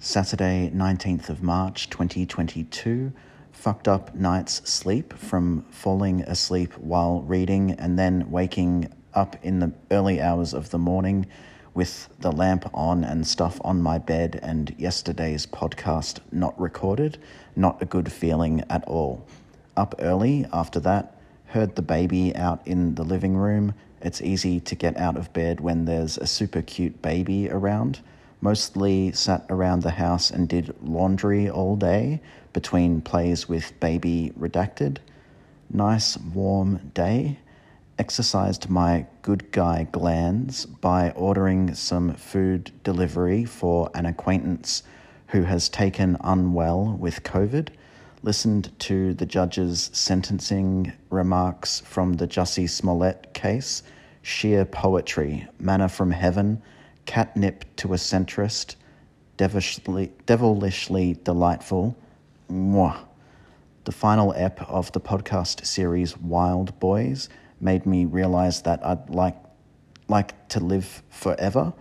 Saturday, 19th of March 2022. Fucked up night's sleep from falling asleep while reading and then waking up in the early hours of the morning with the lamp on and stuff on my bed and yesterday's podcast not recorded. Not a good feeling at all. Up early after that, heard the baby out in the living room. It's easy to get out of bed when there's a super cute baby around mostly sat around the house and did laundry all day between plays with baby redacted. Nice warm day. Exercised my good guy glands by ordering some food delivery for an acquaintance who has taken unwell with COVID. Listened to the judge's sentencing remarks from the Jussie Smollett case. Sheer poetry, manna from heaven catnip to a centrist, devilishly, devilishly delightful. Mwah. The final ep of the podcast series Wild Boys made me realize that I'd like like to live forever,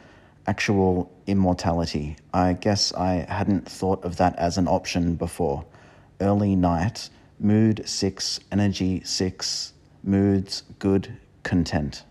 actual immortality. I guess I hadn't thought of that as an option before. Early night, mood 6, energy 6, moods good, content.